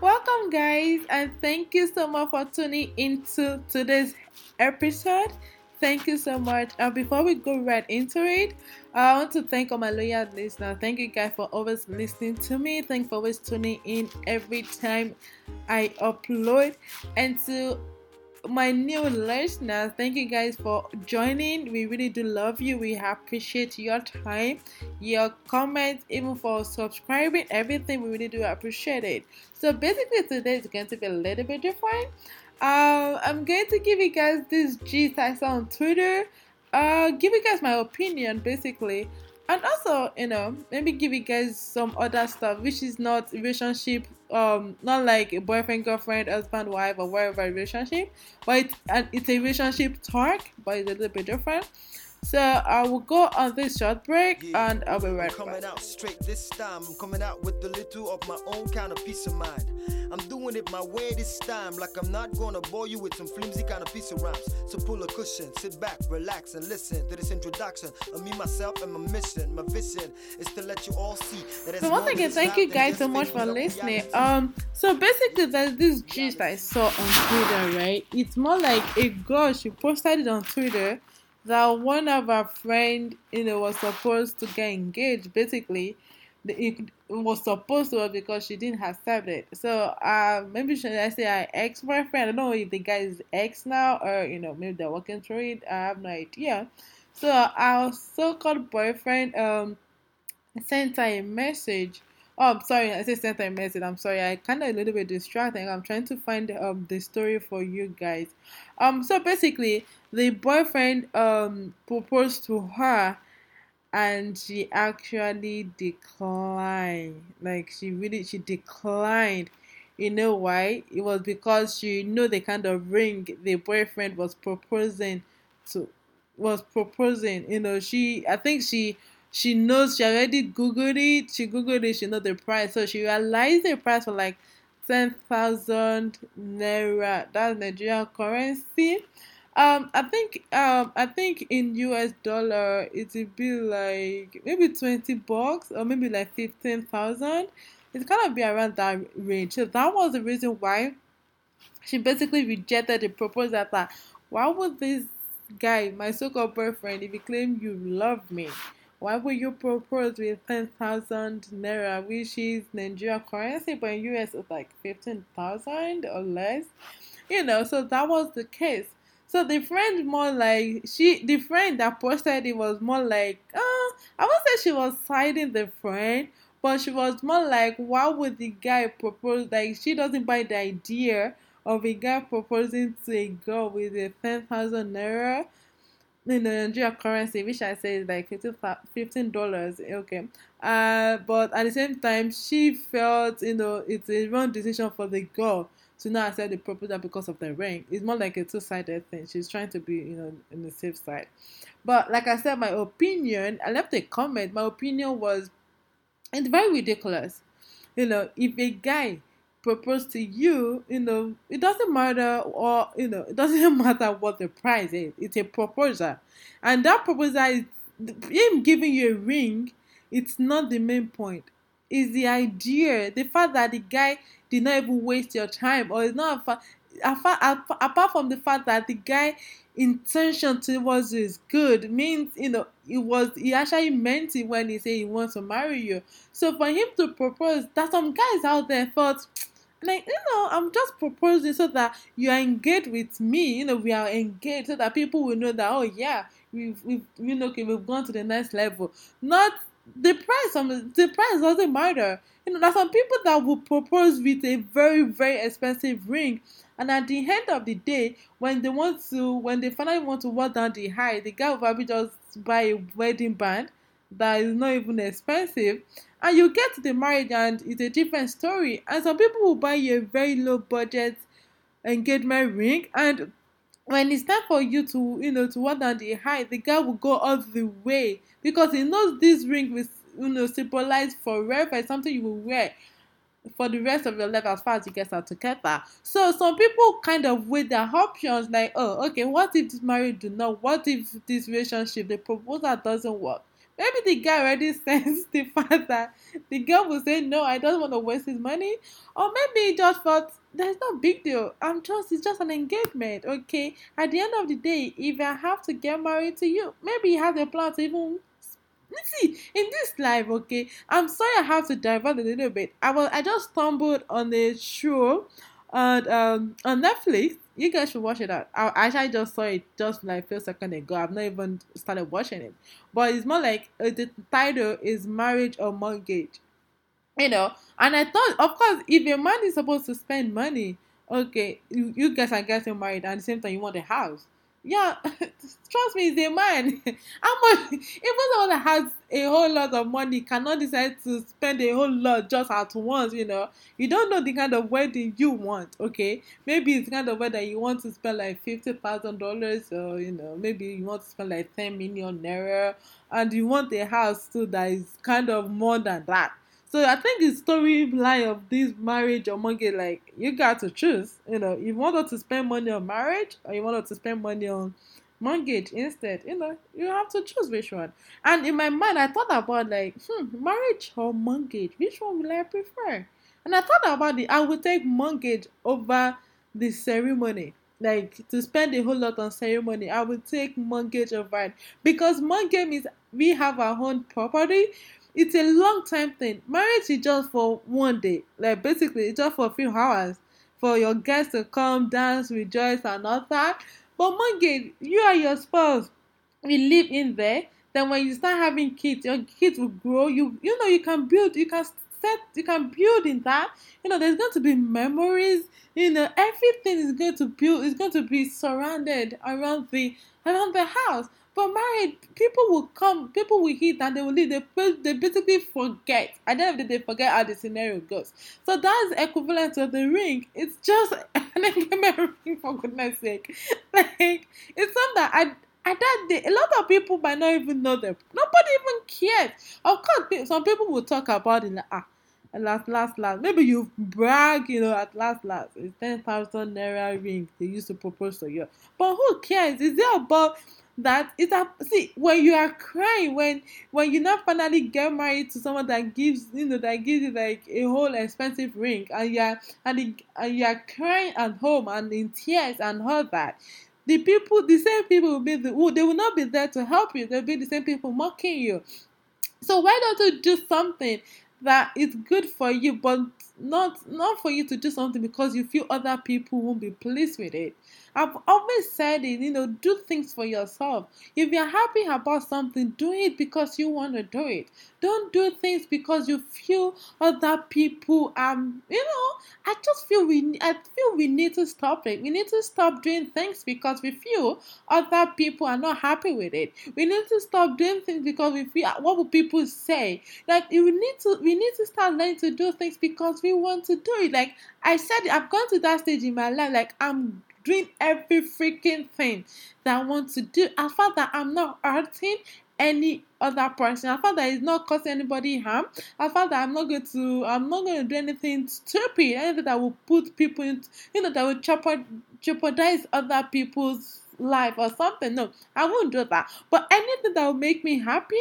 Welcome, guys, and thank you so much for tuning into today's episode. Thank you so much. And before we go right into it, I want to thank all my loyal listeners. Thank you guys for always listening to me. Thank you for always tuning in every time I upload. And to my new listeners, thank you guys for joining. We really do love you. We appreciate your time, your comments, even for subscribing, everything. We really do appreciate it. So basically, today is going to be a little bit different. Um, I'm going to give you guys this gist I saw on Twitter. Uh, give you guys my opinion basically, and also you know maybe give you guys some other stuff which is not relationship um not like a boyfriend girlfriend husband wife or whatever relationship but it's, it's a relationship talk but it's a little bit different so I will go on this short break yeah. and I'll be right coming back. out straight this time. I'm coming out with a little of my own kind of peace of mind. I'm doing it my way this time, like I'm not gonna bore you with some flimsy kind of piece of rhymes. So pull a cushion, sit back, relax, and listen to this introduction of me, myself, and my mission. My vision is to let you all see that. So once again, thank you guys so much for listening. Um, so basically, there's this gist I saw on Twitter, right? It's more like a girl she posted it on Twitter that one of our friend, you know, was supposed to get engaged. Basically, it was supposed to because she didn't accept it. So, uh, maybe should I say our ex boyfriend? I don't know if the guy is ex now or you know maybe they're working through it. I have no idea. So our so-called boyfriend um sent her a message. Oh, I'm sorry. I said sent a message. I'm sorry. I kind of a little bit distracting. I'm trying to find um the story for you guys. Um. So basically, the boyfriend um proposed to her and she actually declined like she really she declined you know why it was because she knew the kind of ring the boyfriend was proposing to was proposing you know she i think she she knows she already googled it she googled it she knows the price so she realized the price for like 10,000 naira that's nigerian currency um, I think um, I think in US dollar it would be like maybe twenty bucks or maybe like fifteen thousand. It's gonna be around that range. So that was the reason why she basically rejected the proposal. That why would this guy, my so-called boyfriend, if he claim you love me, why would you propose with ten thousand naira, which is Nigeria currency, but in US it's like fifteen thousand or less? You know, so that was the case. So the friend more like she the friend that posted it was more like uh I won't say she was siding the friend, but she was more like why would the guy propose like she doesn't buy the idea of a guy proposing to a girl with a ten thousand naira in the Nigeria currency, which I say is like fifteen dollars. Okay. Uh but at the same time she felt you know it's a wrong decision for the girl to not accept the proposal because of the ring. It's more like a two sided thing. She's trying to be, you know, in the safe side. But like I said, my opinion, I left a comment. My opinion was it's very ridiculous. You know, if a guy proposed to you, you know, it doesn't matter or you know, it doesn't matter what the price is. It's a proposal. And that proposal is him giving you a ring, it's not the main point. It's the idea, the fact that the guy did not even waste your time or it's not apart from the fact that the guy intention towards you is good means you know it was he actually meant it when he said he wants to marry you so for him to propose that some guys out there thought like you know i'm just proposing so that you are engaged with me you know we are engaged so that people will know that oh yeah we've, we've you know okay, we've gone to the next level not the price some the price doesn't matter you know, there's some people that will propose with a very, very expensive ring. And at the end of the day, when they want to, when they finally want to walk down the high, the guy will probably just buy a wedding band that is not even expensive. And you get to the marriage and it's a different story. And some people will buy you a very low budget engagement ring and when it's time for you to you know to walk down the high the guy will go all the way because he knows this ring will you know symbolize forever. Something you will wear for the rest of your life as far as you get out together. So some people kind of weigh their options like, oh, okay, what if this marriage do not? What if this relationship, the proposal doesn't work? maybe the guy already sensed the fact that the girl will say no, I don't want to waste his money, or maybe he just thought there's no big deal. I'm just it's just an engagement, okay? At the end of the day, if I have to get married to you, maybe he has a plan to even see in this life okay i'm sorry i have to divert a little bit. I was i just stumbled on a show on um on netflix. You guys should watch it out. I actually just saw it just like a few seconds ago. I've not even started watching it. But it's more like uh, the title is marriage or mortgage. You know and i thought of course if a man is supposed to spend money okay you, you guys are getting married and at the same time you want a house yeah, trust me, he's a man. How much? Even someone that has a whole lot of money cannot decide to spend a whole lot just at once. You know, you don't know the kind of wedding you want. Okay, maybe it's kind of wedding you want to spend like fifty thousand dollars, or you know, maybe you want to spend like ten million naira, and you want a house too that is kind of more than that. So I think the storyline of this marriage or mortgage, like you got to choose. You know, you wanted to spend money on marriage or you wanted to spend money on mortgage instead. You know, you have to choose which one. And in my mind, I thought about like, hmm, marriage or mortgage, which one will I prefer? And I thought about it. I would take mortgage over the ceremony like to spend a whole lot on ceremony, I would take mortgage over it because mortgage means we have our own property, it's a long time thing. Marriage is just for one day. Like basically it's just for a few hours for your guests to come, dance, rejoice, and all that. But mortgage, you and your spouse we live in there. Then when you start having kids, your kids will grow. You you know you can build, you can set, you can build in that. You know, there's going to be memories. You know, everything is going to build. Is going to be surrounded around the around the house. But married people will come, people will hit and they will leave. They, they basically forget. The end of the they forget how the scenario goes. So that's equivalent to the ring. It's just an engagement ring for goodness sake. Like it's something that I at that a lot of people might not even know them. Nobody even cares. Of course, some people will talk about it like, ah, last, last, last. Maybe you brag, you know, at last, last. It's 10,000 naira ring they used to propose to you. But who cares? Is it about that a see when you are crying when when you not finally get married to someone that gives you know that gives you like a whole expensive ring and you are and, and you are crying at home and in tears and all that the people the same people will be the who they will not be there to help you. They'll be the same people mocking you. So why don't you do something that is good for you but not not for you to do something because you feel other people won't be pleased with it I've always said it, you know, do things for yourself. If you're happy about something, do it because you want to do it. Don't do things because you feel other people um you know, I just feel we I feel we need to stop it. We need to stop doing things because we feel other people are not happy with it. We need to stop doing things because we feel what will people say? Like we need to we need to start learning to do things because we want to do it. Like I said I've gone to that stage in my life, like I'm doing every freaking thing that I want to do. I felt that I'm not hurting any other person. I felt that it's not causing anybody harm. I felt that I'm not going to I'm not going to do anything stupid, anything that will put people in you know that will jeopardize other people's life or something. No, I won't do that. But anything that will make me happy,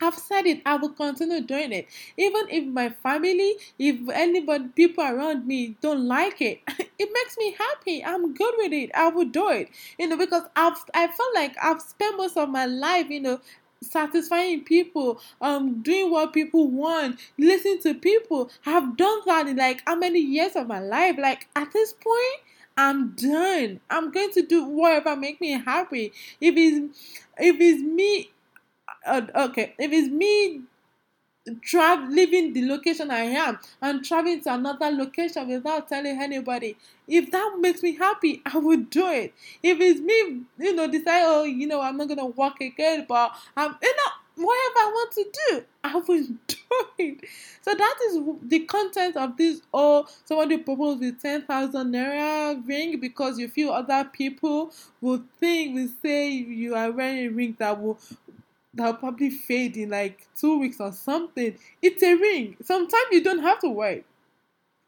I've said it, I will continue doing it. Even if my family, if anybody, people around me don't like it, it makes me happy. I'm good with it. I will do it. You know, because I've I felt like I've spent most of my life, you know, satisfying people, um, doing what people want, listening to people. I've done that in like how many years of my life? Like at this point, I'm done. I'm going to do whatever make me happy. If it's if it's me uh, okay, if it's me travel leaving the location I am and traveling to another location without telling anybody. If that makes me happy, I would do it. If it's me, you know, decide, oh, you know, I'm not gonna work again, but I'm, you know, whatever I want to do, I will do it. So that is the content of this. Oh, somebody proposed with ten thousand naira ring because you feel other people will think, will say you are wearing a ring that will that'll probably fade in like two weeks or something. It's a ring. Sometimes you don't have to wear it.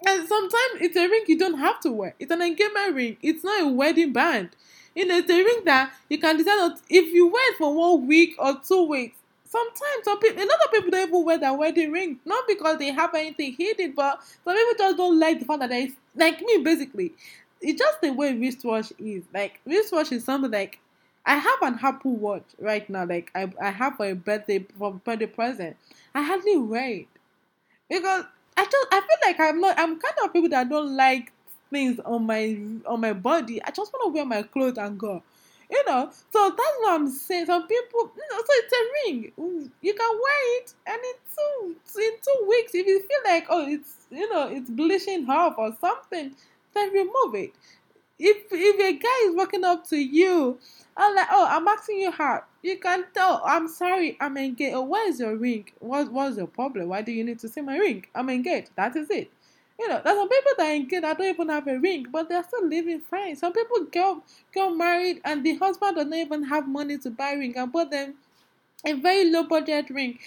And sometimes it's a ring you don't have to wear. It's an engagement ring. It's not a wedding band. You know, it's a ring that you can decide on if you wear it for one week or two weeks. sometimes some people, a lot of people don't even wear their wedding ring, not because they have anything hidden, but some people just don't like the fact that it's like me basically. It's just the way wristwatch is. Like wristwatch is something like I have an Apple Watch right now. Like I, I have for a birthday for birthday present. I hardly wear it because I just I feel like I'm not. I'm kind of people that don't like things on my on my body. I just want to wear my clothes and go. You know, so that's what I'm saying. Some people, you know, so it's a ring. You can wear it, and in two in two weeks, if you feel like oh, it's you know, it's bleaching off or something, then remove it. If if a guy is walking up to you I'm like, oh, I'm asking you how. You can tell. I'm sorry, I'm engaged. Oh, where's your ring? What what's your problem? Why do you need to see my ring? I'm engaged. That is it. You know, there's some people that are engaged that don't even have a ring, but they're still living fine. Some people get get married and the husband doesn't even have money to buy ring and bought them a very low budget ring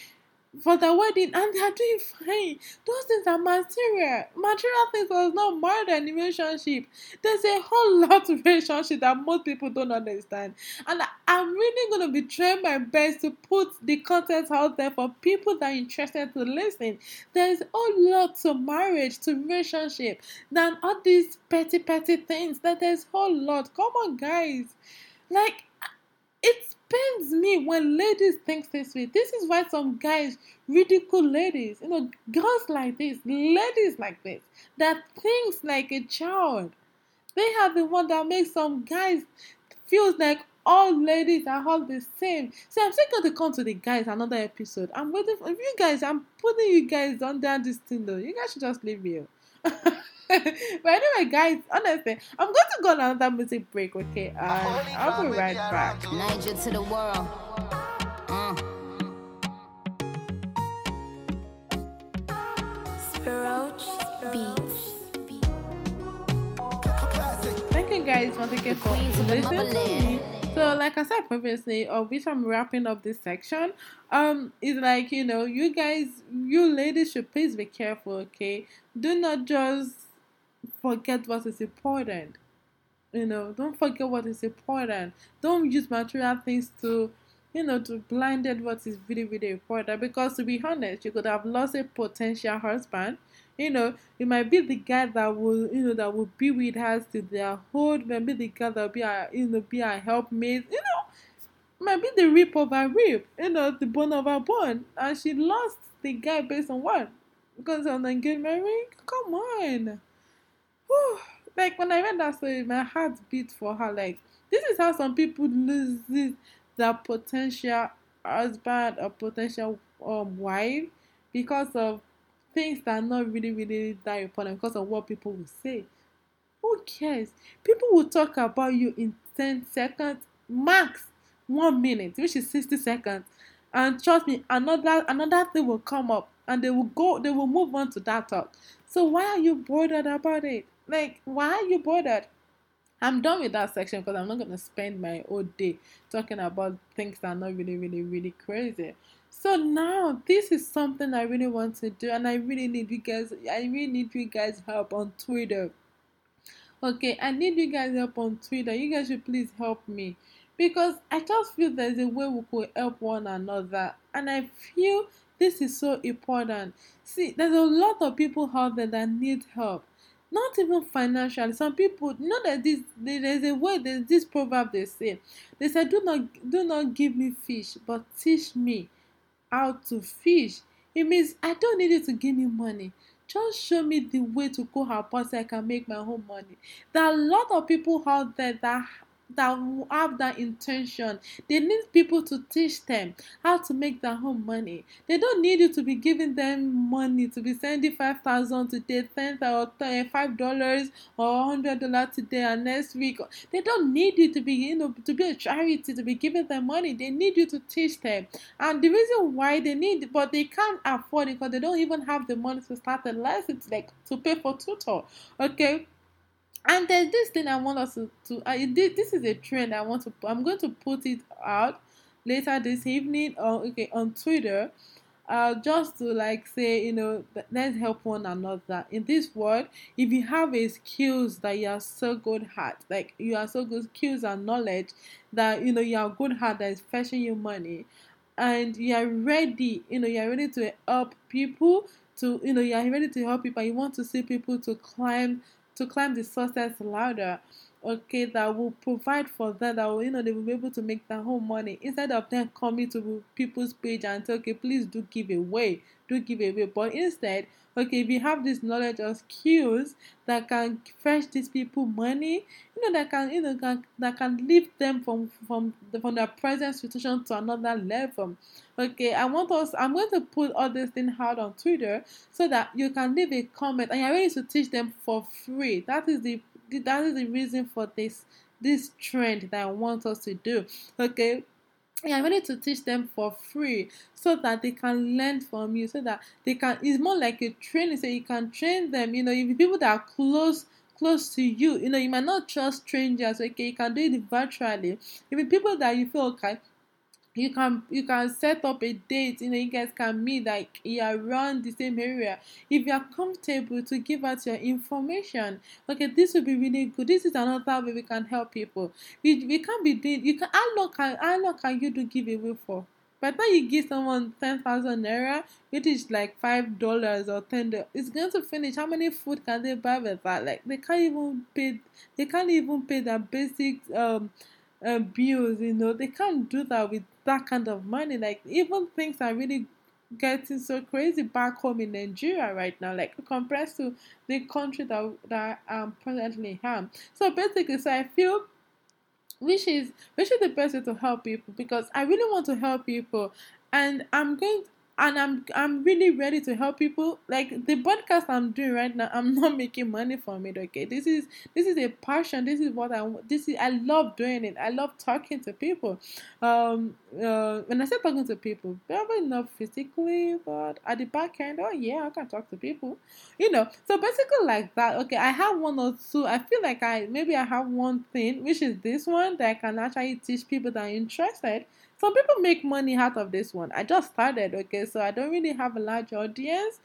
for the wedding and they're doing fine. Those things are material. Material things was not more than relationship. There's a whole lot of relationship that most people don't understand. And I'm really gonna be trying my best to put the content out there for people that are interested to listen. There's a whole lot to marriage, to relationship, than all these petty petty things. That there's a whole lot. Come on guys. Like pains me when ladies think this way. This is why some guys ridicule ladies. You know, girls like this, ladies like this, that thinks like a child. They are the one that makes some guys feels like all ladies are all the same. See, I'm still going to come to the guys another episode. I'm waiting for you guys. I'm putting you guys under this thing though. You guys should just leave me. Oh. but anyway, guys, honestly, I'm going to go on another music break, okay? And I'll be right back. Niger to the world. Uh. Thank you guys once again for listening to me. So, like I said previously, of which I'm wrapping up this section, um, it's like you know, you guys, you ladies should please be careful, okay? Do not just forget what is important. You know, don't forget what is important. Don't use material things to, you know, to blinded what is really, really important. Because to be honest, you could have lost a potential husband. You know, it might be the guy that will, you know, that will be with us to their hood. Maybe the guy that will be a, you know, be a helpmate. You know, might be the rip of a rip. You know, the bone of a bone, and she lost the guy based on what? Because of the engagement ring. Come on like when I read that story, my heart beat for her. Like this is how some people lose their potential husband or potential um, wife because of things that are not really really that important because of what people will say. Who cares? People will talk about you in 10 seconds, max one minute, which is 60 seconds. And trust me, another another thing will come up and they will go, they will move on to that talk. So why are you bothered about it? Like, why are you bothered? I'm done with that section because I'm not gonna spend my whole day talking about things that are not really, really, really crazy. So now this is something I really want to do, and I really need you guys. I really need you guys' help on Twitter. Okay, I need you guys' help on Twitter. You guys should please help me because I just feel there's a way we could help one another, and I feel this is so important. See, there's a lot of people out there that need help not even financially. Some people you know that this there's a way there's this proverb they say. They say do not do not give me fish but teach me how to fish. It means i don't need you to give me money. Just show me the way to go about so i can make my own money. There are a lot of people out there that that have that intention. They need people to teach them how to make their own money. They don't need you to be giving them money to be sending five thousand today, ten uh, or five dollars or hundred dollars today and next week. They don't need you to be you know to be a charity to be giving them money. They need you to teach them. And the reason why they need but they can't afford it because they don't even have the money to start a lesson like to pay for tutor. Okay and there's this thing I want us to, to uh, this is a trend I want to I'm going to put it out later this evening or okay on Twitter uh, just to like say you know let's help one another in this world if you have a skills that you are so good at like you are so good skills and knowledge that you know you are good at that is fetching you money and you are ready, you know, you are ready to help people to, you know, you are ready to help people. You want to see people to climb to climb the success ladder okay, that will provide for them, that will, you know, they will be able to make their own money instead of them coming to people's page and say, okay, please do give away, do give away. But instead, okay, if you have this knowledge or skills that can fetch these people money, you know, that can, you know, can, that can lift them from from the, from their present situation to another level. Okay, I want us. I'm going to put all this thing out on Twitter so that you can leave a comment and you're ready to teach them for free. That is the that is the reason for this this trend that I want us to do. Okay. Yeah, I'm ready to teach them for free so that they can learn from you, so that they can it's more like a training, so you can train them, you know, if people that are close close to you, you know, you might not trust strangers, okay, you can do it virtually. Even people that you feel okay, you can you can set up a date you know you guys can meet like you are around the same area. If you are comfortable to give out your information okay this will be really good. This is another way we can help people. We, we can't be doing you can how long can how long can you do giveaway for? By the time you give someone ten thousand naira which is like five dollars or ten it's going to finish. How many food can they buy with that? Like they can't even pay they can't even pay their basic um uh, bills you know they can't do that with that kind of money. Like even things are really getting so crazy back home in Nigeria right now, like compared to the country that that I'm presently in. So basically, so I feel which is which is the best way to help people because I really want to help people and I'm going and I'm I'm really ready to help people. Like the podcast I'm doing right now, I'm not making money from it. Okay, this is this is a passion. This is what I this is I love doing it. I love talking to people. Um, uh, when I say talking to people, probably not physically, but at the back end, oh yeah, I can talk to people. You know, so basically like that. Okay, I have one or two. I feel like I maybe I have one thing, which is this one that I can actually teach people that are interested some people make money out of this one. I just started, okay, so I don't really have a large audience.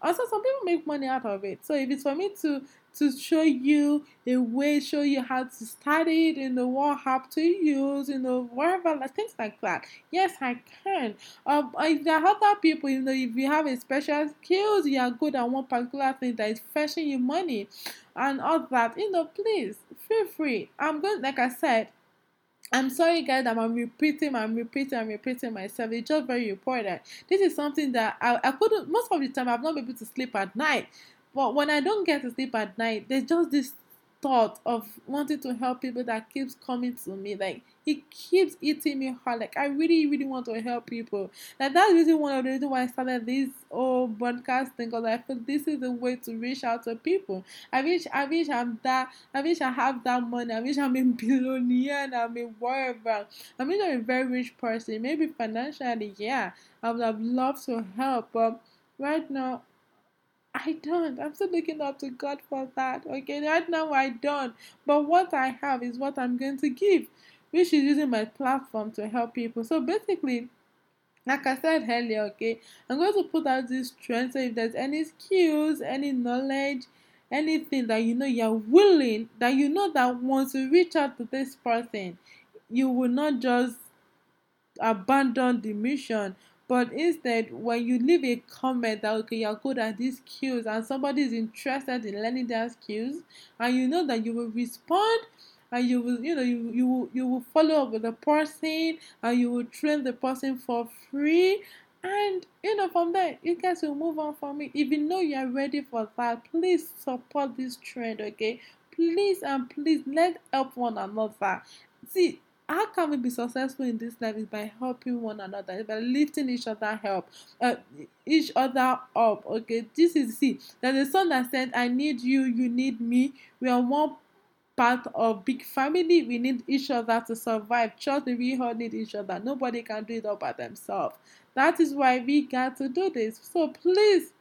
Also, some people make money out of it. So if it's for me to to show you a way, show you how to study it, you know, what app to use, you know, whatever, like things like that. Yes, I can. Um, if there are other people, you know, if you have a special skills, you are good at one particular thing that is fetching you money and all that, you know, please feel free. I'm going, like I said, I'm sorry, guys, that I'm repeating, I'm repeating, I'm repeating myself. It's just very important. This is something that I, I couldn't, most of the time, I've not been able to sleep at night. But when I don't get to sleep at night, there's just this thought of wanting to help people that keeps coming to me. Like it keeps eating me hard. Like I really, really want to help people. Like that's really one of the reasons why I started this whole broadcasting because I feel this is the way to reach out to people. I wish I wish I'm that I wish I have that money. I wish I'm a billionaire and I'm a whatever. I wish I'm a very rich person. Maybe financially, yeah. I would have loved to help, but right now I don't. I'm still looking up to God for that. Okay, right now I don't. But what I have is what I'm going to give, which is using my platform to help people. So basically, like I said earlier, okay, I'm going to put out this trend. So if there's any skills, any knowledge, anything that you know you're willing, that you know that wants to reach out to this person, you will not just abandon the mission but instead, when you leave a comment that okay, you're good at these skills, and somebody is interested in learning their skills, and you know that you will respond and you will you know you you will, you will follow up with the person and you will train the person for free. And you know from there you guys will move on from it. If you know you are ready for that please support this trend okay? Please and please let help one another. See how can we be successful in this life is by helping one another by lifting each other help uh, each other up okay? This is see there's a song that said i need you you need me. We are one part of big family. We need each other to survive. Trust me we all need each other. Nobody can do it all by themselves. That is why we got to do this. So please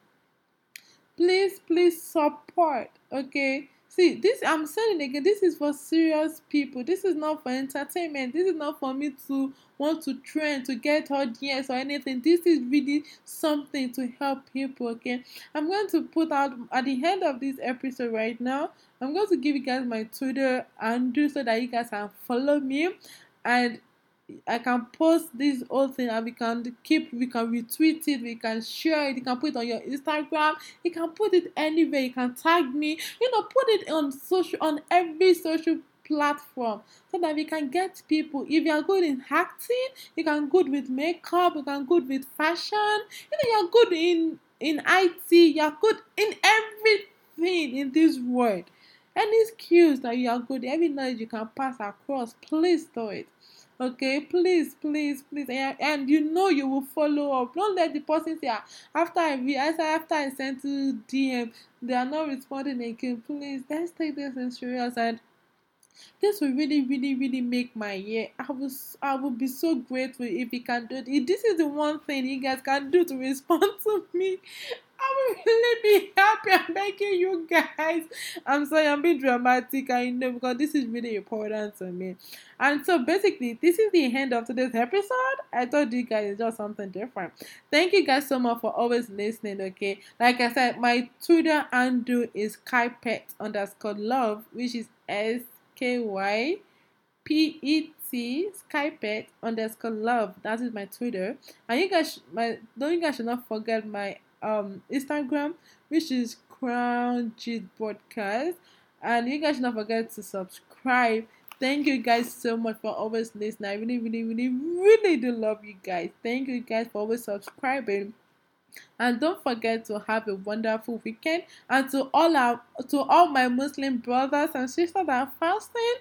please please support okay See, this I'm saying again, this is for serious people. This is not for entertainment. This is not for me to want to trend to get audience or anything. This is really something to help people. Okay, I'm going to put out at the end of this episode right now. I'm going to give you guys my Twitter and do so that you guys can follow me and I can post this whole thing and we can keep, we can retweet it, we can share it, you can put it on your Instagram, you can put it anywhere, you can tag me, you know, put it on social, on every social platform so that we can get people. If you are good in acting, you can good with makeup, you can good with fashion, you know, you're good in in IT, you're good in everything in this world. Any skills that you are good, every knowledge you can pass across, please do it. Okay, please, please, please, and, and you know you will follow up. Don't let the person say ah, after I re- after I sent to DM, they are not responding again. Please, let's take this in serious and this will really, really, really make my year. I was, I will be so grateful if you can do it. This is the one thing you guys can do to respond to me. I will really be happy. I'm begging you guys. I'm sorry, I'm being dramatic. I know because this is really important to me. And so basically, this is the end of today's episode. I told you guys just something different. Thank you guys so much for always listening. Okay, like I said, my Twitter handle is skypet underscore love, which is S K Y P E T Skypet underscore love. That is my Twitter. And you guys, my don't you guys should not forget my um Instagram, which is Crown G Podcast. And you guys should not forget to subscribe. Thank you guys so much for always listening. I really, really, really, really do love you guys. Thank you guys for always subscribing. And don't forget to have a wonderful weekend. And to all our to all my Muslim brothers and sisters that are fasting,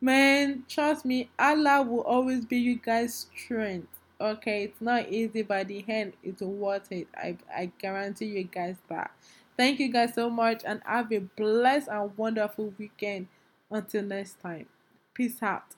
man, trust me, Allah will always be you guys' strength. Okay, it's not easy, but the end it's worth it. I I guarantee you guys that. Thank you guys so much and have a blessed and wonderful weekend. Until next time. Peace out.